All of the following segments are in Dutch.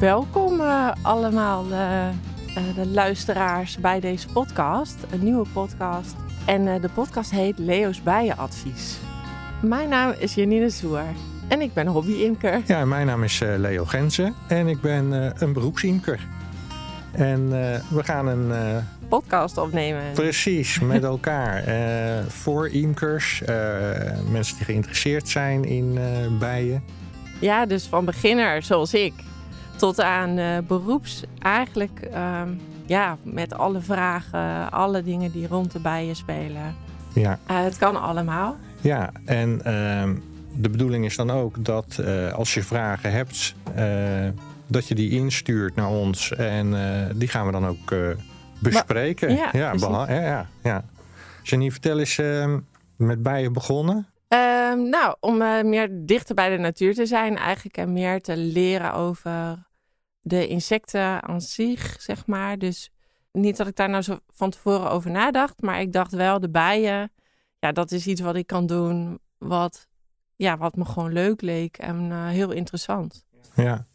Welkom uh, allemaal uh, uh, de luisteraars bij deze podcast, een nieuwe podcast. En de podcast heet Leo's Bijenadvies. Mijn naam is Janine Zoer en ik ben hobby-imker. Ja, mijn naam is Leo Gensen en ik ben een beroepsimker. En we gaan een podcast opnemen. Precies, met elkaar. voor imkers, mensen die geïnteresseerd zijn in bijen. Ja, dus van beginner zoals ik tot aan uh, beroeps. Eigenlijk ehm, ja, met alle vragen, alle dingen die rond de bijen spelen. Ja. Uh, het kan allemaal. Ja, en ehm, de bedoeling is dan ook dat uh, als je vragen hebt, dat je die instuurt naar ons. En die gaan we dan ook bespreken. ja, ja, ja, ja. Janine, vertel eens, ehm, met bijen begonnen? nou, om meer dichter bij de natuur te zijn eigenlijk en meer te leren over de insecten aan zich, zeg maar. Dus niet dat ik daar nou zo van tevoren over nadacht, maar ik dacht wel, de bijen, ja, dat is iets wat ik kan doen, wat, ja, wat me gewoon leuk leek en uh, heel interessant. Ja,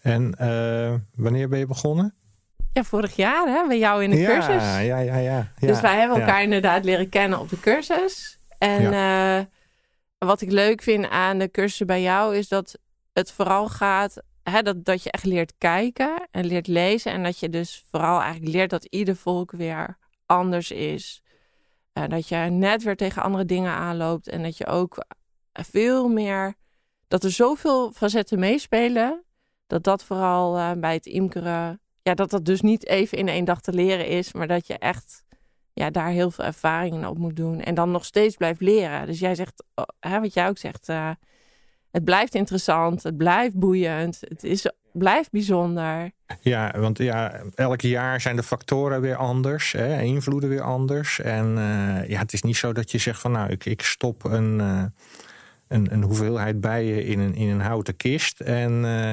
en uh, wanneer ben je begonnen? Ja, vorig jaar hè, bij jou in de ja, cursus. Ja, ja, ja, ja. Dus wij hebben elkaar inderdaad leren kennen op de cursus. En uh, wat ik leuk vind aan de cursus bij jou is dat het vooral gaat dat, dat je echt leert kijken en leert lezen. En dat je dus vooral eigenlijk leert dat ieder volk weer anders is. En dat je net weer tegen andere dingen aanloopt. En dat je ook veel meer. Dat er zoveel facetten meespelen. Dat dat vooral uh, bij het imkeren. Ja, dat dat dus niet even in één dag te leren is. Maar dat je echt ja, daar heel veel ervaringen op moet doen. En dan nog steeds blijft leren. Dus jij zegt, hè, wat jij ook zegt. Het blijft interessant, het blijft boeiend, het is, blijft bijzonder. Ja, want ja, elk jaar zijn de factoren weer anders, hè, invloeden weer anders. En uh, ja, het is niet zo dat je zegt van nou, ik, ik stop een, uh, een, een, hoeveelheid bijen in een, in een houten kist en uh,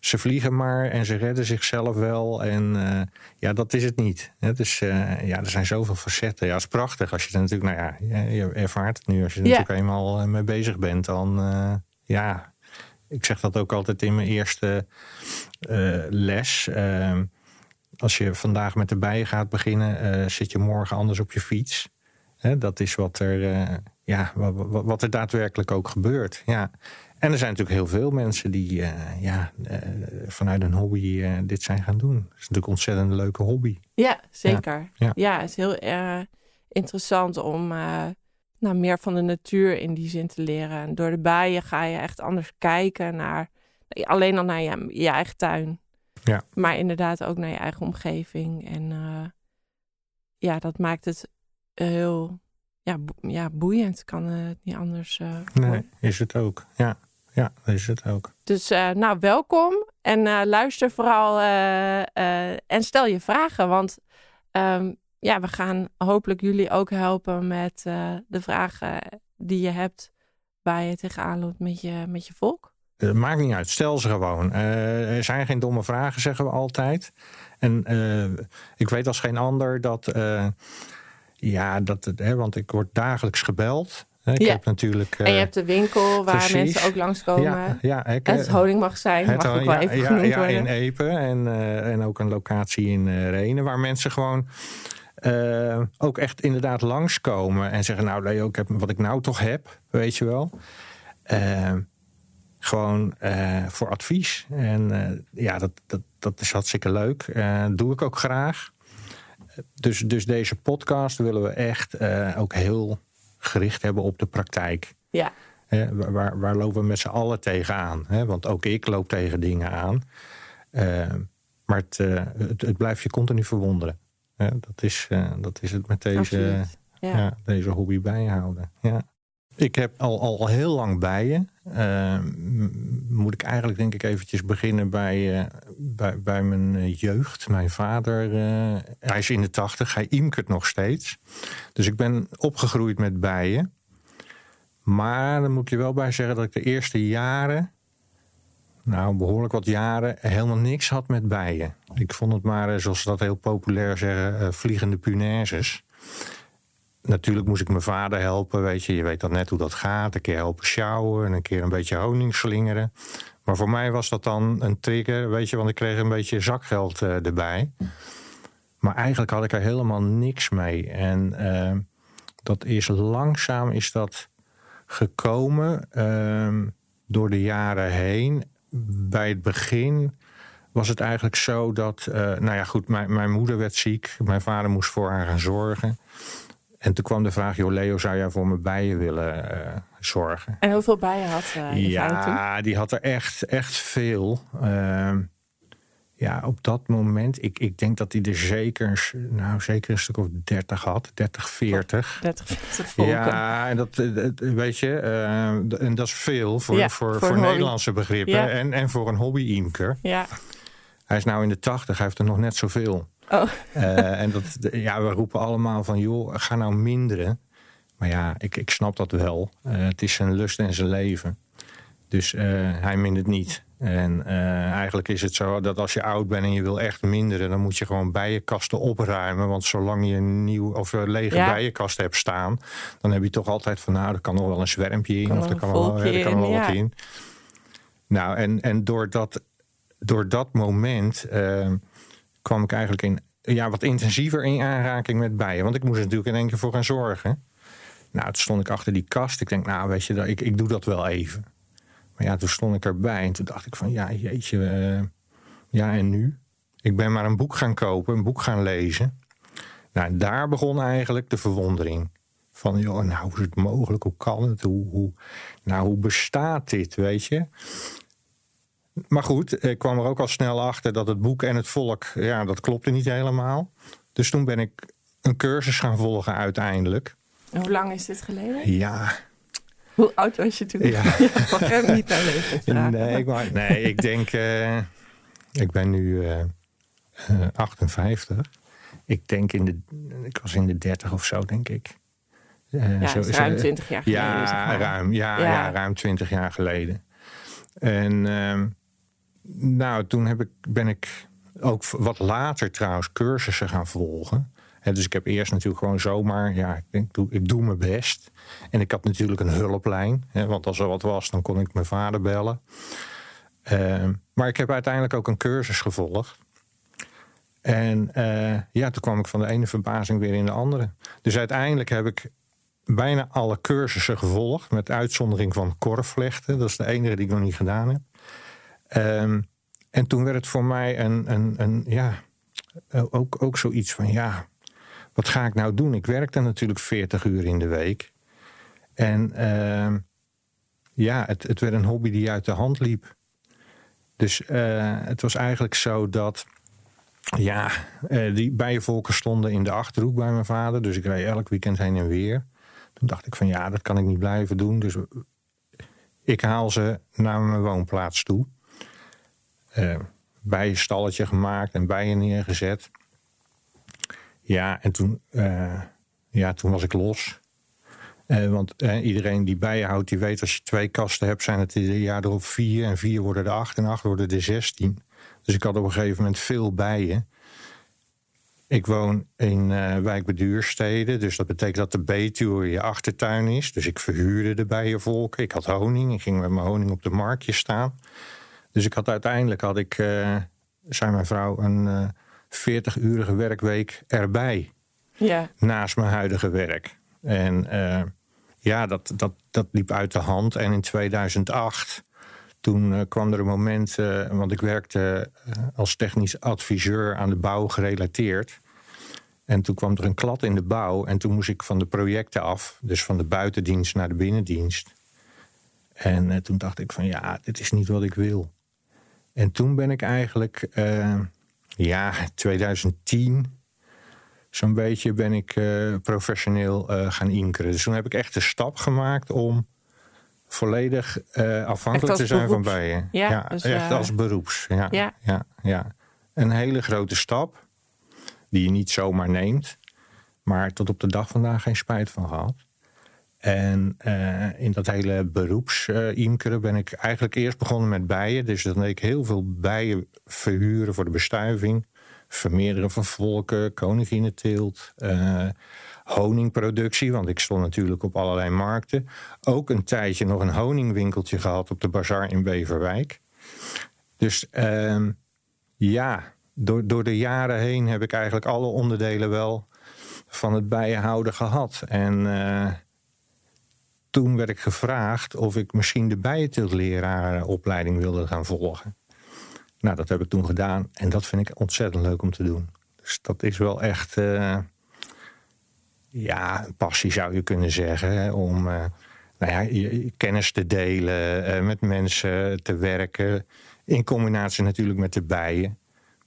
ze vliegen maar en ze redden zichzelf wel. En ja, dat is het niet. Dus ja, er zijn zoveel facetten. Ja, het is prachtig als je er natuurlijk, nou ja, je ervaart het nu. Als je er ja. natuurlijk eenmaal mee bezig bent, dan ja, ik zeg dat ook altijd in mijn eerste uh, les. Uh, als je vandaag met de bijen gaat beginnen, uh, zit je morgen anders op je fiets. Hè, dat is wat er, eh, ja, wat, wat, er daadwerkelijk ook gebeurt. Ja. En er zijn natuurlijk heel veel mensen die ja, vanuit een hobby dit zijn gaan doen. Het is natuurlijk een ontzettend leuke hobby. Ja, zeker. Ja, ja. het is heel interessant om nou, meer van de natuur in die zin te leren. En door de bijen ga je echt anders kijken naar, alleen al naar je, je eigen tuin. Ja. Maar inderdaad ook naar je eigen omgeving. En uh, ja, dat maakt het heel ja, ja, boeiend. Kan het niet anders. Uh, nee, is het ook. Ja, ja, is het ook. Dus uh, nou, welkom. En luister vooral en stel je vragen. Want um, ja, we gaan hopelijk jullie ook helpen met uh, de vragen die je hebt waar je tegenaan loopt met je, met je volk. Het maakt niet uit, stel ze gewoon. Uh, er zijn geen domme vragen, zeggen we altijd. En uh, ik weet als geen ander dat, ja, dat hè, want ik word dagelijks gebeld. Ik ja. heb natuurlijk, en je hebt de winkel waar precies. mensen ook langskomen. Ja, ja, ik, het honingmagazijn het, mag ook wel even ja, genoemd ja, in Epe en, en ook een locatie in Renen waar mensen gewoon uh, ook echt inderdaad langskomen en zeggen: Nou, Leo, ik heb wat ik nou toch heb, weet je wel. Uh, gewoon uh, voor advies. En ja, dat, dat, dat is hartstikke leuk. doe ik ook graag. Dus, dus deze podcast willen we echt ook heel gericht hebben op de praktijk. Ja. waar, waar lopen we met z'n allen tegenaan? Hè? Want ook ik loop tegen dingen aan. maar het, het, het blijft je continu verwonderen. Ja, dat, is, uh, dat is het met deze, ja. ja. deze hobby bijhouden. Ja. Ik heb al, al heel lang bijen. Uh, moet ik eigenlijk denk ik eventjes beginnen bij, uh, bij, bij mijn jeugd. Mijn vader, hij is in de tachtig, hij imkert nog steeds. Dus ik ben opgegroeid met bijen. Maar dan moet je wel bij zeggen dat ik de eerste jaren nou, behoorlijk wat jaren helemaal niks had met bijen. Ik vond het maar, eh, zoals ze dat heel populair zeggen, uh, vliegende punaises. Natuurlijk moest ik mijn vader helpen, weet je. Je weet dan net hoe dat gaat. Een keer helpen sjouwen, een keer een beetje honing slingeren. Maar voor mij was dat dan een trigger, weet je, want ik kreeg een beetje zakgeld uh, erbij. Maar eigenlijk had ik er helemaal niks mee. En dat is langzaam is dat gekomen uh, door de jaren heen. Bij het begin was het eigenlijk zo dat, uh, nou ja, goed, mijn, mijn moeder werd ziek. Mijn vader moest voor haar gaan zorgen. En toen kwam de vraag, joh Leo, zou jij voor mijn bijen willen uh, zorgen? En hoeveel bijen had uh, je Ja, die had er echt, echt veel. Ja, op dat moment, ik, ik denk dat hij er zeker, nou, zeker een stuk of 30 had, 30, 40. 30, 40 volken. Ja, en dat, weet je, en dat is veel voor, ja, voor, voor, voor Nederlandse begrippen ja. en, en voor een hobby-imker. Ja. Hij is nou in de 80, hij heeft er nog net zoveel. Oh. Uh, en dat, ja, we roepen allemaal van, joh, ga nou minderen. Maar ja, ik, ik snap dat wel. Uh, het is zijn lust en zijn leven. Dus uh, hij mindert niet. En eigenlijk is het zo dat als je oud bent en je wil echt minderen, dan moet je gewoon bijenkasten opruimen. Want zolang je een nieuw of een lege ja. bijenkast hebt staan, dan heb je toch altijd van, nou, er kan nog wel een zwermpje in, kan of er kan wel, er kan wel ja. wat in. Nou, en, en door, dat, door dat moment kwam ik eigenlijk in ja, wat intensiever in aanraking met bijen. Want ik moest er natuurlijk in één keer voor gaan zorgen. Nou, toen stond ik achter die kast. Ik denk, nou, weet je, ik, ik doe dat wel even. Maar ja, toen stond ik erbij en toen dacht ik van, ja, jeetje, uh, ja, en nu? Ik ben maar een boek gaan kopen, een boek gaan lezen. Nou, daar begon eigenlijk de verwondering. Van, joh, nou, hoe is het mogelijk? Hoe kan het? Hoe, hoe, nou, hoe bestaat dit, weet je? Maar goed, ik kwam er ook al snel achter dat het boek en het volk, ja, dat klopte niet helemaal. Dus toen ben ik een cursus gaan volgen uiteindelijk. En hoe lang is dit geleden? Ja. Hoe oud was je toen? Ja. mag hem niet aan leven Nee, ik, nee, ik denk, uh, ik ben nu uh, uh, 58. Ik denk in de, ik was in de 30 of zo, denk ik. Uh, ja, zo, is ruim 20 jaar geleden. Ja, zeg maar. ruim, ja, ja. ja, ruim 20 jaar geleden. En ehm, nou, toen heb ik, ben ik ook wat later trouwens cursussen gaan volgen. Dus ik heb eerst natuurlijk gewoon zomaar, ja, ik, doe, ik doe mijn best. En ik had natuurlijk een hulplijn. Want als er wat was, dan kon ik mijn vader bellen. Uh, maar ik heb uiteindelijk ook een cursus gevolgd. En uh, ja, toen kwam ik van de ene verbazing weer in de andere. Dus uiteindelijk heb ik bijna alle cursussen gevolgd. Met uitzondering van korfvlechten. Dat is de enige die ik nog niet gedaan heb. Um, en toen werd het voor mij een, een, een ja, ook, ook zoiets van ja, wat ga ik nou doen? Ik werkte natuurlijk 40 uur in de week. En uh, ja, het, het werd een hobby die uit de hand liep. Dus uh, het was eigenlijk zo dat ja, uh, die bijenvolken stonden in de achterhoek bij mijn vader. Dus ik reed elk weekend heen en weer. Toen dacht ik van ja, dat kan ik niet blijven doen. Dus ik haal ze naar mijn woonplaats toe. Uh, bijenstalletje gemaakt en bijen neergezet. Ja, en toen, uh, ja, toen was ik los. Uh, want iedereen die bijen houdt, die weet als je twee kasten hebt, zijn het ieder jaar erop vier. En vier worden er acht en acht worden er zestien. Dus ik had op een gegeven moment veel bijen. Ik woon in uh. Dus dat betekent dat de Betuwe je achtertuin is. Dus ik verhuurde de bijenvolken. Ik had honing. Ik ging met mijn honing op de marktje staan. Dus ik had uiteindelijk, had ik, zei mijn vrouw, een 40-urige werkweek erbij. Ja. Naast mijn huidige werk. En uh, ja, dat, dat, dat liep uit de hand. En in 2008, toen kwam er een moment, want ik werkte als technisch adviseur aan de bouw gerelateerd. En toen kwam er een klad in de bouw en toen moest ik van de projecten af, dus van de buitendienst naar de binnendienst. En toen dacht ik van ja, dit is niet wat ik wil. En toen ben ik eigenlijk, ja, 2010, zo'n beetje ben ik uh, professioneel gaan inkeren. Dus toen heb ik echt de stap gemaakt om volledig afhankelijk te zijn beroeps. van bijen. Ja, ja dus, echt als beroeps. Ja, ja. Ja, ja. Een hele grote stap die je niet zomaar neemt. Maar tot op de dag vandaag geen spijt van gehad. En uh, in dat hele beroeps-imkeren uh, ben ik eigenlijk eerst begonnen met bijen. Dus dan deed ik heel veel bijen verhuren voor de bestuiving. Vermeerderen van volken, koninginnenteelt, uh, honingproductie. Want ik stond natuurlijk op allerlei markten. Ook een tijdje nog een honingwinkeltje gehad op de bazar in Beverwijk. Dus ehm, ja, door, door de jaren heen heb ik eigenlijk alle onderdelen wel van het bijenhouden gehad. En toen werd ik gevraagd of ik misschien de bijenteeltlerarenopleiding wilde gaan volgen. Nou, dat heb ik toen gedaan en dat vind ik ontzettend leuk om te doen. Dus dat is wel echt, uh, ja, passie zou je kunnen zeggen. Om uh, nou ja, kennis te delen, met mensen te werken. In combinatie natuurlijk met de bijen.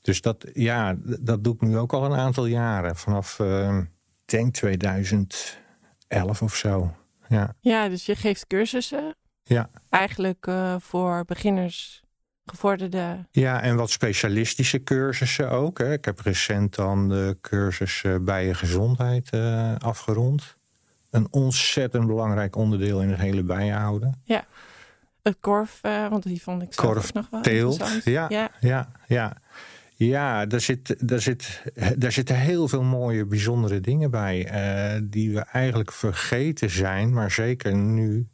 Dus dat, ja, dat doe ik nu ook al een aantal jaren. Vanaf, uh, denk 2011 of zo. Ja. ja, dus je geeft cursussen. Ja. Eigenlijk uh, voor beginners, gevorderde. Ja, en wat specialistische cursussen ook. Hè. Ik heb recent dan de cursus bij je gezondheid uh, afgerond. Een ontzettend belangrijk onderdeel in het hele bijenhouden. Ja. Het korf, uh, want die vond ik zelf korf, nog wel teelt. Ja, ja, ja, ja. Ja, daar, zit, daar, zit, daar zitten heel veel mooie, bijzondere dingen bij. Uh, die we eigenlijk vergeten zijn, maar zeker nu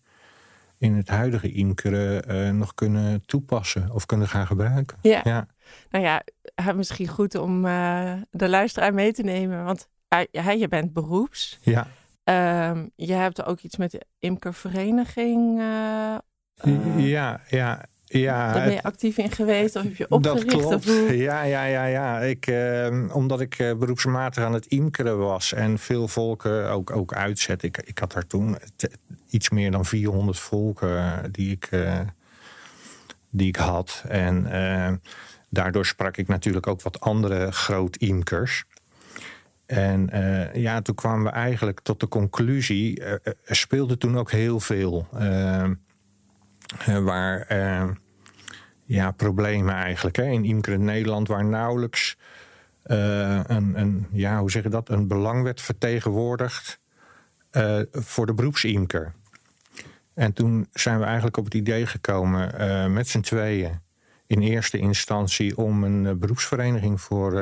in het huidige imkeren uh, nog kunnen toepassen of kunnen gaan gebruiken. Ja. ja. Nou ja, misschien goed om uh, de luisteraar mee te nemen. Want je bent beroeps. Ja. Um, je hebt ook iets met de imkervereniging. ja, ja. Ja, Daar ben je actief in geweest of heb je opgericht? Dat klopt. Of? Ja, ja, ja, ja. Ik, eh, omdat ik uh, beroepsmatig aan het imkeren was en veel volken ook, ook uitzet. Ik, ik had daar toen iets meer dan 400 volken uh, die, ik, die ik had. En daardoor sprak ik natuurlijk ook wat andere groot imkers. En ja, toen kwamen we eigenlijk tot de conclusie. er speelde toen ook heel veel. waar ja, problemen eigenlijk. Hè? In Imkeren Nederland, waar nauwelijks uh, een, een, ja, hoe zeg je dat, een belang werd vertegenwoordigd uh, voor de beroepsimker. En toen zijn we eigenlijk op het idee gekomen uh, met z'n tweeën in eerste instantie om een beroepsvereniging voor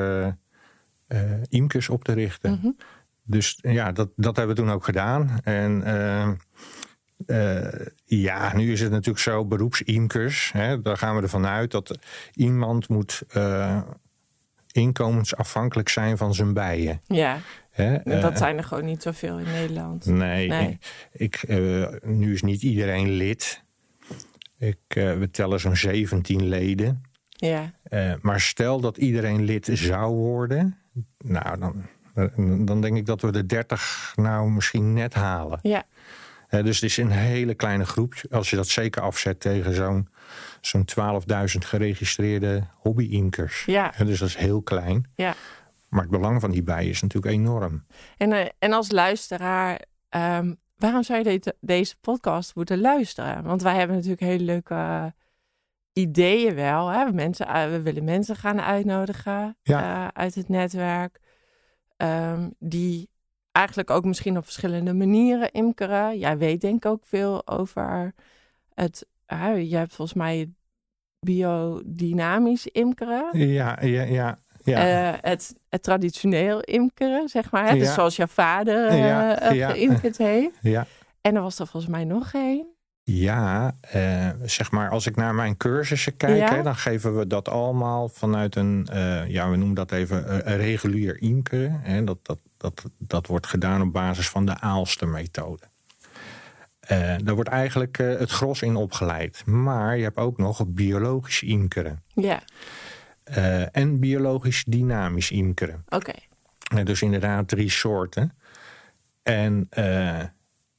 imkers op te richten. Mm -hmm. Dus ja, dat, dat hebben we toen ook gedaan. En uh, ja, nu is het natuurlijk zo, beroepsimkers. Hè, daar gaan we ervan uit dat iemand moet uh, inkomensafhankelijk zijn van zijn bijen. Ja, Hè, dat uh, zijn er gewoon niet zoveel in Nederland. Nee, Nee. Ik, nu is niet iedereen lid. Ik, we tellen zo'n 17 leden. Ja, maar stel dat iedereen lid zou worden, nou dan, dan denk ik dat we de 30 nou misschien net halen. ja, dus het is een hele kleine groep. Als je dat zeker afzet tegen zo'n zo'n 12.000 geregistreerde hobby-imkers. ja, dus dat is heel klein. ja. Maar het belang van die bijen is natuurlijk enorm. En, eh, en als luisteraar, ehm, waarom zou je de- deze podcast moeten luisteren? Want wij hebben natuurlijk hele leuke ideeën wel. Hè? Mensen, eh, we willen mensen gaan uitnodigen Ja. eh, uit het netwerk. ehm, die eigenlijk ook misschien op verschillende manieren imkeren. Jij weet denk ik ook veel over het... Uh, je hebt volgens mij biodynamisch imkeren. Ja, ja, ja. ja. Eh, het, het traditioneel imkeren, zeg maar. Hè? Dus zoals jouw vader eh, Ja, eh, ja. geïmkerd heeft. ja. En er was er volgens mij nog één. Ja, eh, zeg maar, als ik naar mijn cursussen kijk, Ja. hè, dan geven we dat allemaal vanuit een, eh, ja, we noemen dat even eh, een regulier imkeren. Hè. Dat, dat, dat, dat wordt gedaan op basis van de Aalster-methode. Eh, daar wordt eigenlijk eh, het gros in opgeleid. Maar je hebt ook nog biologisch imkeren. Ja, eh, en biologisch dynamisch imkeren. oké. Dus inderdaad drie soorten. En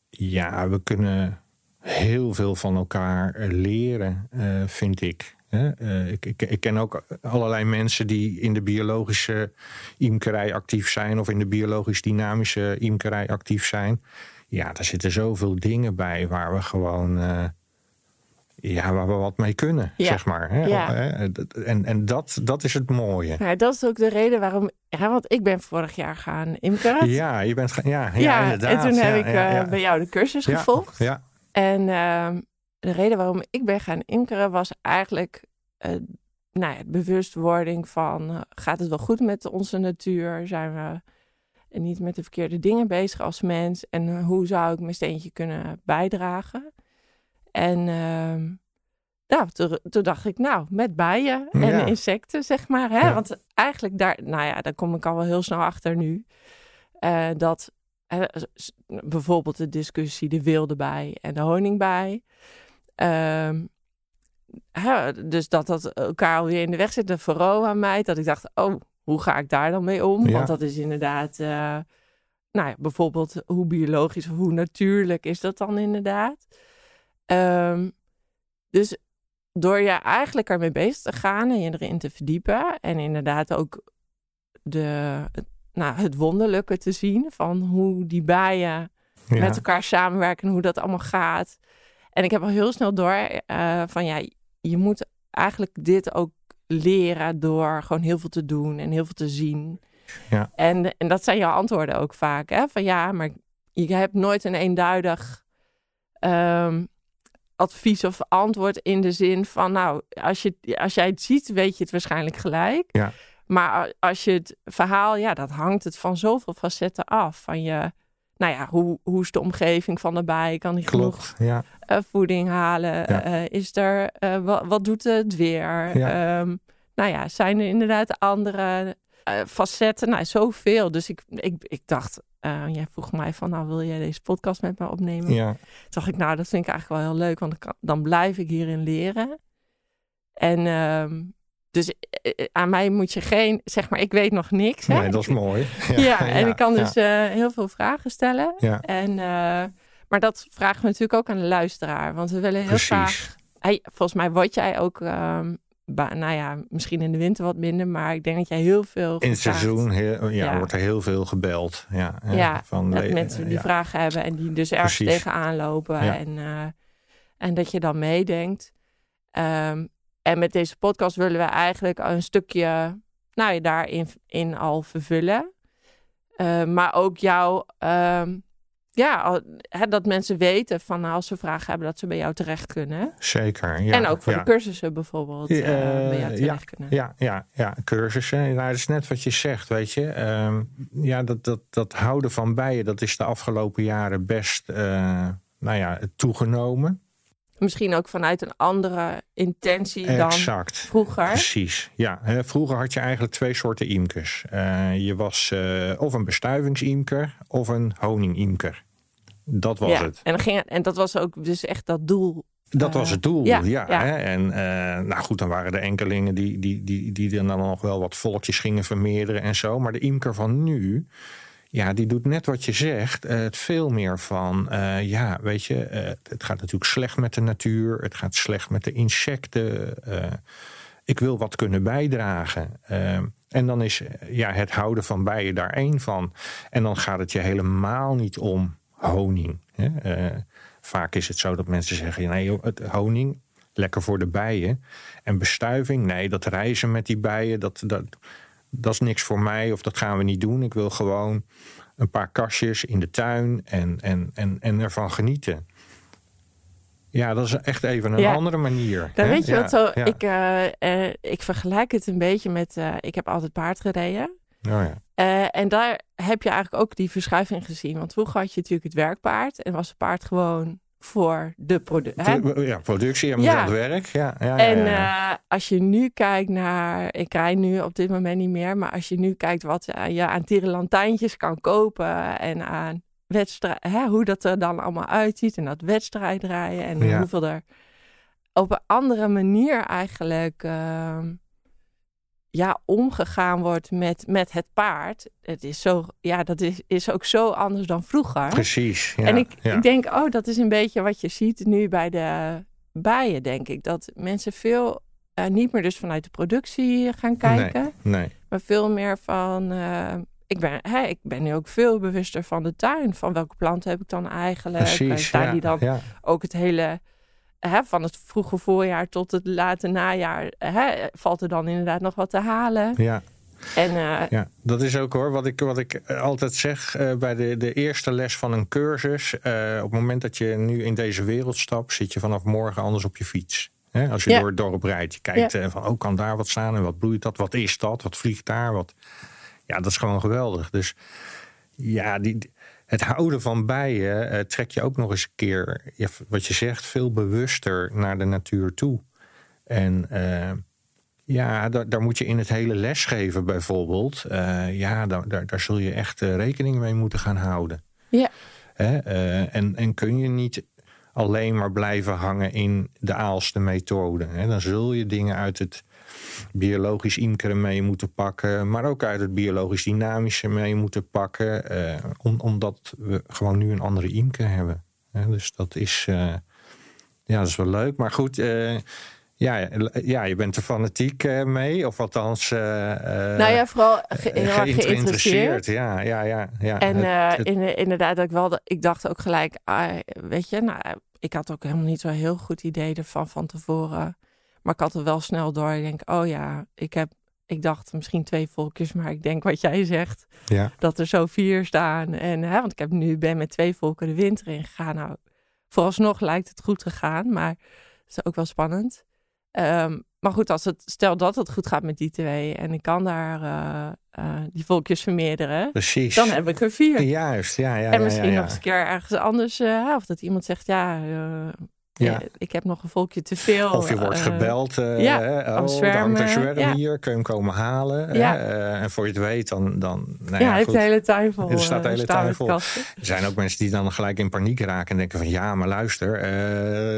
ja, we kunnen heel veel van elkaar leren, vind ik. Eh, ik, ik. Ik ken ook allerlei mensen die in de biologische imkerij actief zijn... of in de biologisch dynamische imkerij actief zijn. Ja, daar zitten zoveel dingen bij waar we gewoon... eh, ja, waar we wat mee kunnen, Ja. zeg maar. Hè? Ja. En, en dat, dat is het mooie. Nou, dat is ook de reden waarom... Ja, want ik ben vorig jaar gaan imkeren. Ja, je bent. Ja, ja, Ja, inderdaad. en toen heb Ja, ik ja, eh, ja. bij jou de cursus Ja, gevolgd. Ja, En ehm, de reden waarom ik ben gaan imkeren was eigenlijk eh, nou ja, bewustwording van eh, gaat het wel goed met onze natuur? Zijn we niet met de verkeerde dingen bezig als mens? En eh, hoe zou ik mijn steentje kunnen bijdragen? En ehm, nou, toen, toen dacht ik, nou, met bijen en Ja. insecten, zeg maar. Hè? Ja. Want eigenlijk daar, nou ja, daar kom ik al wel heel snel achter nu. dat bijvoorbeeld de discussie de wilde bij en de honingbij. Ehm, hè, dus dat dat elkaar alweer in de weg zit, de varroa mij. Dat ik dacht, oh, hoe ga ik daar dan mee om? Ja. Want dat is inderdaad, eh, nou ja, bijvoorbeeld hoe biologisch of hoe natuurlijk is dat dan inderdaad? Ehm, dus door je eigenlijk ermee bezig te gaan en je erin te verdiepen en inderdaad ook de, het- nou, het wonderlijke te zien van hoe die bijen Ja. met elkaar samenwerken en hoe dat allemaal gaat. En ik heb al heel snel door eh, van ja, je moet eigenlijk dit ook leren door gewoon heel veel te doen en heel veel te zien. Ja. En, en dat zijn jouw antwoorden ook vaak. Hè? Van ja, maar je hebt nooit een eenduidig ehm, advies of antwoord in de zin van nou, als, je, als jij het ziet, weet je het waarschijnlijk gelijk. Ja. Maar als je het verhaal, ja, dat hangt het van zoveel facetten af. Van je, nou ja, hoe, hoe is de omgeving van de bij? Kan die genoeg ja. eh, voeding halen? Ja. Eh, is er, eh, wat, wat doet het weer? Ja. Ehm, nou ja, zijn er inderdaad andere eh, facetten? Nou, zoveel. Dus ik, ik, ik dacht, eh, jij vroeg mij van, nou, wil jij deze podcast met me opnemen? ja. Toen dacht ik, nou, dat vind ik eigenlijk wel heel leuk, want dan, kan- dan blijf ik hierin leren. En ehm, dus eh, eh, aan mij moet je geen, zeg maar, ik weet nog niks. Hè? Nee, dat is mooi. Ja, en ik kan ja, dus eh, heel veel vragen stellen. Ja. En, maar dat vragen we natuurlijk ook aan de luisteraar. Want we willen heel Precies. graag... Hey, volgens mij word jij ook... ehm, nou ja, misschien in de winter wat minder. Maar ik denk dat jij heel veel In het seizoen heel, ja, wordt er heel veel gebeld. Ja, Ja, van Dat mensen die vragen hebben en die dus ergens Precies. tegenaan lopen. En, en dat je dan meedenkt. Ehm, en met deze podcast willen we eigenlijk een stukje nou, ja, daarin in al vervullen. Eh, maar ook jou, ehm, ja, dat mensen weten van nou, als ze vragen hebben, dat ze bij jou terecht kunnen. Zeker. Ja, en ook voor ja. de cursussen bijvoorbeeld Ja, eh, bij jou ja, terecht kunnen. Ja, ja, ja, cursussen. Nou, dat is net wat je zegt, weet je. Ehm, ja, dat, dat, dat houden van bijen, dat is de afgelopen jaren best, eh, nou ja, toegenomen. Misschien ook vanuit een andere intentie dan vroeger. Precies, ja. Vroeger had je eigenlijk twee soorten imkers. Eh, je was eh, of een bestuivingsimker of een honingimker. Dat was ja. het. En, ging, en dat was ook dus echt dat doel. Dat Eh, was het doel, ja, ja. ja. Hè? En eh, nou goed, dan waren er enkelingen die, die, die, die dan nog wel wat volkjes gingen vermeerderen en zo. Maar de imker van nu, ja, die doet net wat je zegt. eh, het veel meer van, eh, ja, weet je, eh, het gaat natuurlijk slecht met de natuur. Het gaat slecht met de insecten. ik wil wat kunnen bijdragen. En dan is ja, het houden van bijen daar één van. En dan gaat het je helemaal niet om honing. Hè? Vaak is het zo dat mensen zeggen: nee, het honing, lekker voor de bijen. En bestuiving, nee, dat reizen met die bijen, dat, dat, dat is niks voor mij of dat gaan we niet doen. Ik wil gewoon een paar kastjes in de tuin en, en, en, en ervan genieten. Ja, dat is echt even een Ja. andere manier. Dan hè? weet je Ja, wat zo. ja. Ik, eh, eh, ik vergelijk het een beetje met. eh, ik heb altijd paard gereden. Oh ja. En daar heb je eigenlijk ook die verschuiving gezien. Want vroeger had je natuurlijk het werkpaard. En was het paard gewoon voor de productie. Ja, productie en Ja. het werk. Ja, ja, En eh, als je nu kijkt naar, ik rij nu op dit moment niet meer, maar als je nu kijkt wat eh, je aan tierenlantijntjes kan kopen en aan wedstrijd, hè, hoe dat er dan allemaal uitziet en dat wedstrijdrijden en Ja. hoeveel er op een andere manier eigenlijk ehm, ja, omgegaan wordt met, met het paard. Het is zo, ja, dat is, is ook zo anders dan vroeger. Precies. Ja, En ik, ja. ik denk, oh, dat is een beetje wat je ziet nu bij de bijen, denk ik. Dat mensen veel eh, niet meer dus vanuit de productie gaan kijken, Nee, maar veel meer van. eh, ik, ben, hè, ik ben nu ook veel bewuster van de tuin. Van welke planten heb ik dan eigenlijk? Staan ja, die dan ook het hele. Hè, van het vroege voorjaar tot het late najaar. Hè, valt er dan inderdaad nog wat te halen? Ja, En eh, ja, dat is ook hoor. Wat ik, wat ik altijd zeg eh, bij de, de eerste les van een cursus. eh, op het moment dat je nu in deze wereld stapt, zit je vanaf morgen anders op je fiets. Hè, als je Ja. door het dorp rijdt, je kijkt eh, van, oh, kan daar wat staan en wat bloeit dat? Wat is dat? Wat vliegt daar? Wat... Ja, dat is gewoon geweldig. Dus ja, die, het houden van bijen eh, trek je ook nog eens een keer, ja, wat je zegt, veel bewuster naar de natuur toe. En ja, daar, daar, moet je in het hele lesgeven bijvoorbeeld, ja, daar, daar, daar, zul je echt rekening mee moeten gaan houden. Ja. Hè? en, en kun je niet alleen maar blijven hangen in de aalste methode. Dan zul je dingen uit het biologisch imkeren mee moeten pakken, maar ook uit het biologisch dynamische mee moeten pakken, eh, omdat we gewoon nu een andere imker hebben. dus dat is, uh, ja, dat is wel leuk. Maar goed, uh, ja, ja, je bent er fanatiek mee, of althans. nou ja, vooral ge heel geïnteresseerd. Ja, ja, ja, ja. En het, In, inderdaad, ik, wel, ik dacht ook gelijk, ah, weet je, nou, ik had ook helemaal niet zo'n heel goed idee ervan van tevoren. Maar ik had er wel snel door. Ik denk, oh ja, ik heb, ik dacht misschien twee volkjes, maar ik denk wat jij zegt, ja. dat er zo vier staan. En hè, want ik heb nu ben met twee volken de winter in gegaan. Nou, vooralsnog lijkt het goed gegaan, maar het is ook wel spannend. Ehm, maar goed, als het, stel dat het goed gaat met die twee en ik kan daar uh, uh, die volkjes vermeerderen, Precies. dan heb ik er vier. Juist, ja, ja. En misschien ja, ja, nog eens een keer ergens anders, uh, of dat iemand zegt, ja, ja. Ik heb nog een volkje te veel. Of je wordt gebeld. Uh, ja, oh, zwermen, er ja. hier, kun je hem komen halen. Ja. Uh, en voor je het weet, dan... dan nou ja, ja de hele tuin vol. Er staat de hele tuin vol. Er zijn ook mensen die dan gelijk in paniek raken en denken van... ja, maar luister,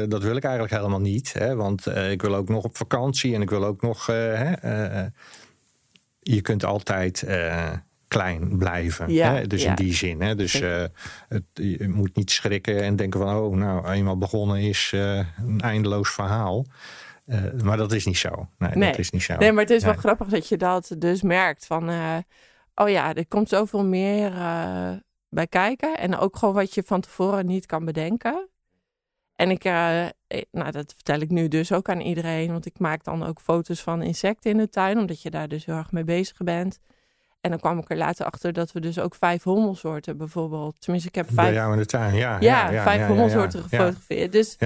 dat wil ik eigenlijk helemaal niet. Hè, want ik wil ook nog op vakantie en ik wil ook nog... je kunt altijd klein blijven. Ja, hè? Dus in die zin. Hè? Dus uh, het, je moet niet schrikken en denken van... oh, nou, eenmaal begonnen is uh, een eindeloos verhaal. Uh, maar dat is niet zo. Nee, nee, dat is niet zo. Nee, maar het is wel grappig dat je dat dus merkt. Van, oh ja, er komt zoveel meer bij kijken. En ook gewoon wat je van tevoren niet kan bedenken. En ik, nou, dat vertel ik nu dus ook aan iedereen. Want ik maak dan ook foto's van insecten in de tuin. Omdat je daar dus heel erg mee bezig bent. En dan kwam ik er later achter dat we dus ook vijf hommelsoorten bijvoorbeeld. Tenminste, ik heb vijf. Bij jou in de tuin, ja. Ja, ja vijf hommelsoorten gefotografeerd. Dus,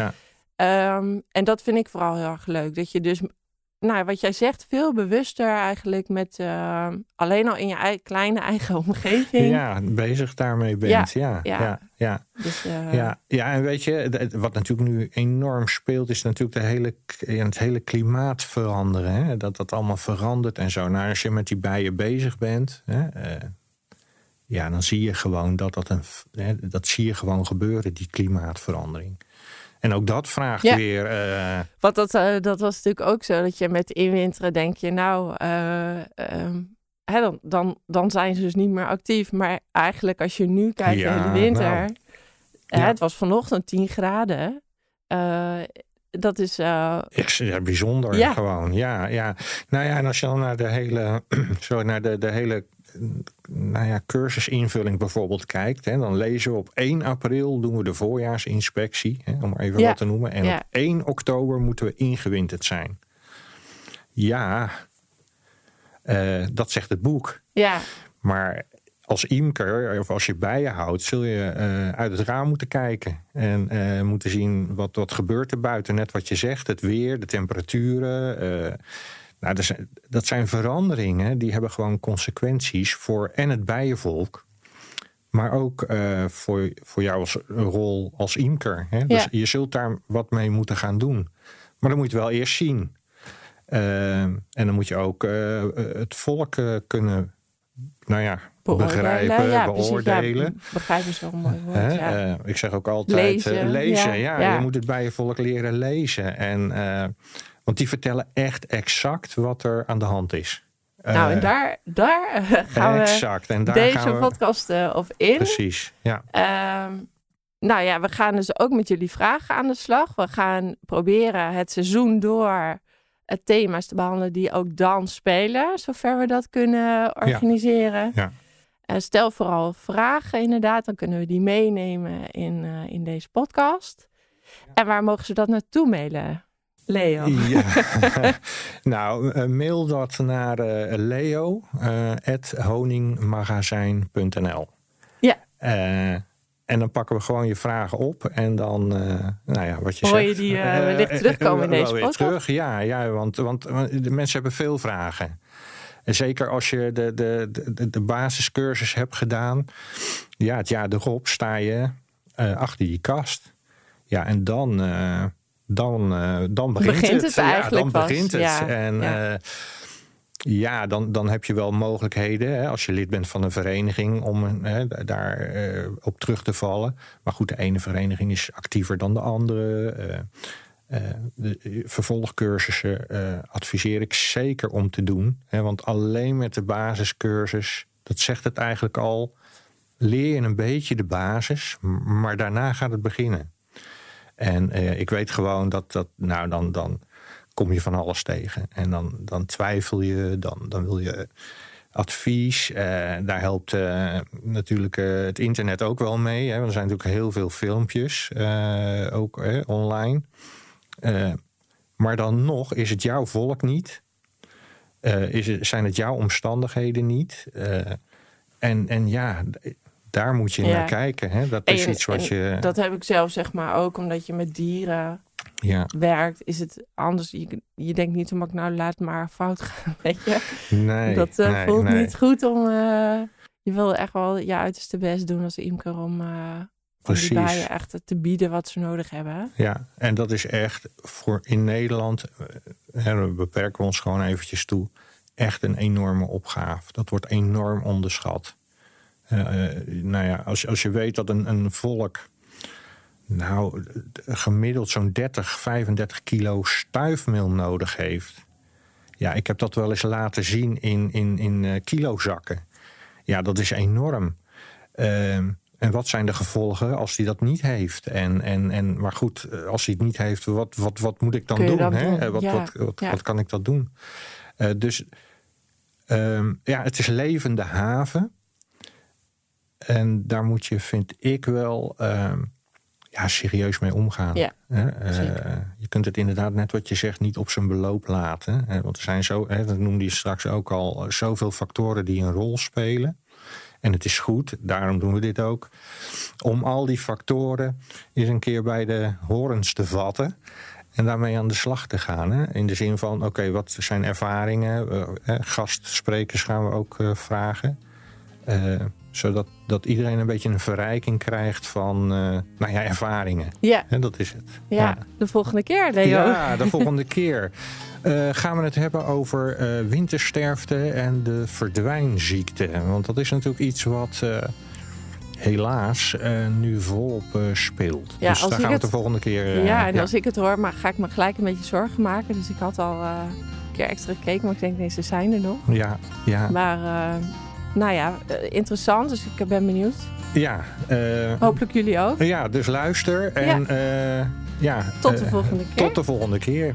um, en dat vind ik vooral heel erg leuk. Dat je dus, nou, wat jij zegt, veel bewuster eigenlijk met uh, alleen al in je eigen, kleine eigen omgeving. Ja, bezig daarmee bent. Ja, ja, ja. Dus, uh... ja. ja, en weet je, wat natuurlijk nu enorm speelt, is natuurlijk de hele, het hele klimaat veranderen. Hè? Dat dat allemaal verandert en zo. Nou, als je met die bijen bezig bent, hè, uh, ja, dan zie je gewoon dat dat een, hè, dat zie je gewoon gebeuren, die klimaatverandering. En ook dat vraagt weer. Uh... Want dat, dat was natuurlijk ook zo dat je met inwinteren denk je, nou, ehm, hè, dan, dan, dan zijn ze dus niet meer actief. Maar eigenlijk als je nu kijkt ja, in de winter, nou, ja. het was vanochtend 10 graden. Dat is. Bijzonder gewoon. Ja, ja. Nou ja, en als je dan naar de hele, zo naar de, de hele nou ja, cursusinvulling bijvoorbeeld kijkt, hè, dan lezen we op 1 april doen we de voorjaarsinspectie, hè, om even wat te noemen. En op 1 oktober moeten we ingewinterd zijn. Ja, uh, dat zegt het boek. Ja. Maar als imker, of als je bijen houdt, zul je uh, uit het raam moeten kijken. En uh, moeten zien wat, wat gebeurt er buiten. Net wat je zegt, het weer, de temperaturen. Nou, dat zijn, dat zijn veranderingen die hebben gewoon consequenties voor en het bijenvolk. Maar ook voor, voor jou als rol als imker. Hè? Dus je zult daar wat mee moeten gaan doen. Maar dan moet je wel eerst zien. Uh, en dan moet je ook uh, het volk kunnen nou ja, begrijpen, ja, beoordelen. Ja, begrijpen is wel een mooi woord. Ja. ik zeg ook altijd lezen. lezen ja, je moet het bij je volk leren lezen. En, want die vertellen echt exact wat er aan de hand is. nou, en daar, daar gaan we exact. En daar deze gaan we, podcast of in. Precies, ja. Ehm, nou ja, we gaan dus ook met jullie vragen aan de slag. We gaan proberen het seizoen door thema's te behandelen die ook dan spelen, zover we dat kunnen organiseren. Ja. Uh, stel vooral vragen inderdaad, dan kunnen we die meenemen in, uh, in deze podcast. En waar mogen ze dat naartoe mailen? Leo. Ja. nou, uh, mail dat naar leo honingmagazijn.nl. Ja. En dan pakken we gewoon je vragen op. En dan, uh, nou ja, wat je Hoor zegt. je die uh, wellicht terugkomen in deze podcast? terug, ja. ja want, want de mensen hebben veel vragen. En zeker als je de, de, de, de basiscursus hebt gedaan. Ja, het jaar erop sta je uh, achter die kast. Ja, en dan dan, uh, dan begint, begint het. eigenlijk ja, dan begint het. Ja, en ja. Uh, ja, dan, dan heb je wel mogelijkheden hè, als je lid bent van een vereniging om hè, daar uh, op terug te vallen. Maar goed, de ene vereniging is actiever dan de andere. de vervolgcursussen adviseer ik zeker om te doen. Hè, want alleen met de basiscursus, dat zegt het eigenlijk al, leer je een beetje de basis, maar daarna gaat het beginnen. En uh, ik weet gewoon dat dat, nou dan, dan kom je van alles tegen. En dan, dan twijfel je, dan, dan wil je advies. Uh, daar helpt uh, natuurlijk het internet ook wel mee. Hè. Er zijn natuurlijk heel veel filmpjes, ook online. maar dan nog is het jouw volk niet. is het, zijn het jouw omstandigheden niet. en, en ja, daar moet je naar kijken. Hè? Dat is iets wat je. Dat heb ik zelf zeg maar ook, omdat je met dieren ja. werkt, is het anders. Je, je denkt niet om ik nou laat maar fout gaan, weet je. Nee. Dat uh, voelt nee. niet goed om. Uh, je wil echt wel je uiterste best doen als imker om. Uh, om die bijen echt te bieden wat ze nodig hebben. Ja, en dat is echt voor in Nederland, hè, we beperken ons gewoon eventjes toe, echt een enorme opgave. Dat wordt enorm onderschat. Uh, nou ja, als, als je weet dat een, een volk nou gemiddeld zo'n 30, 35 kilo stuifmeel nodig heeft. Ja, ik heb dat wel eens laten zien in, in, in uh, kilozakken. Ja, dat is enorm. Uh, en wat zijn de gevolgen als hij dat niet heeft? En, en, en, maar goed, als hij het niet heeft, wat, wat, wat moet ik dan doen? hè? Doen? Wat, ja. wat, wat, ja. wat, kan ik dat doen? Uh, dus ehm, ja, het is levende haven. En daar moet je, vind ik wel, uh, ja, serieus mee omgaan. Ja, uh, je kunt het inderdaad, net wat je zegt, niet op zijn beloop laten. Hè? Want er zijn zo, hè, dat noemde je straks ook al, zoveel factoren die een rol spelen. En het is goed, daarom doen we dit ook, om al die factoren eens een keer bij de horens te vatten. En daarmee aan de slag te gaan. Hè? In de zin van, oké, wat zijn ervaringen? Uh, gastsprekers gaan we ook vragen. Zodat dat iedereen een beetje een verrijking krijgt van uh, nou ja, ervaringen. Ja. En dat is het. Ja, ja. de volgende keer, Leo. Ja, de volgende keer. Uh, gaan we het hebben over uh, wintersterfte en de verdwijnziekte. Want dat is natuurlijk iets wat helaas nu volop speelt. Ja, dus daar gaan we het de volgende keer... ja, en ja. als ik het hoor, maar ga ik me gelijk een beetje zorgen maken. Dus ik had al een keer extra gekeken, maar ik denk, nee, ze zijn er nog. Ja, ja. Maar nou ja, interessant. Dus ik ben benieuwd. Ja. Uh, Hopelijk jullie ook. Ja, dus luister. En ja. Uh, ja tot de volgende keer. Tot de volgende keer.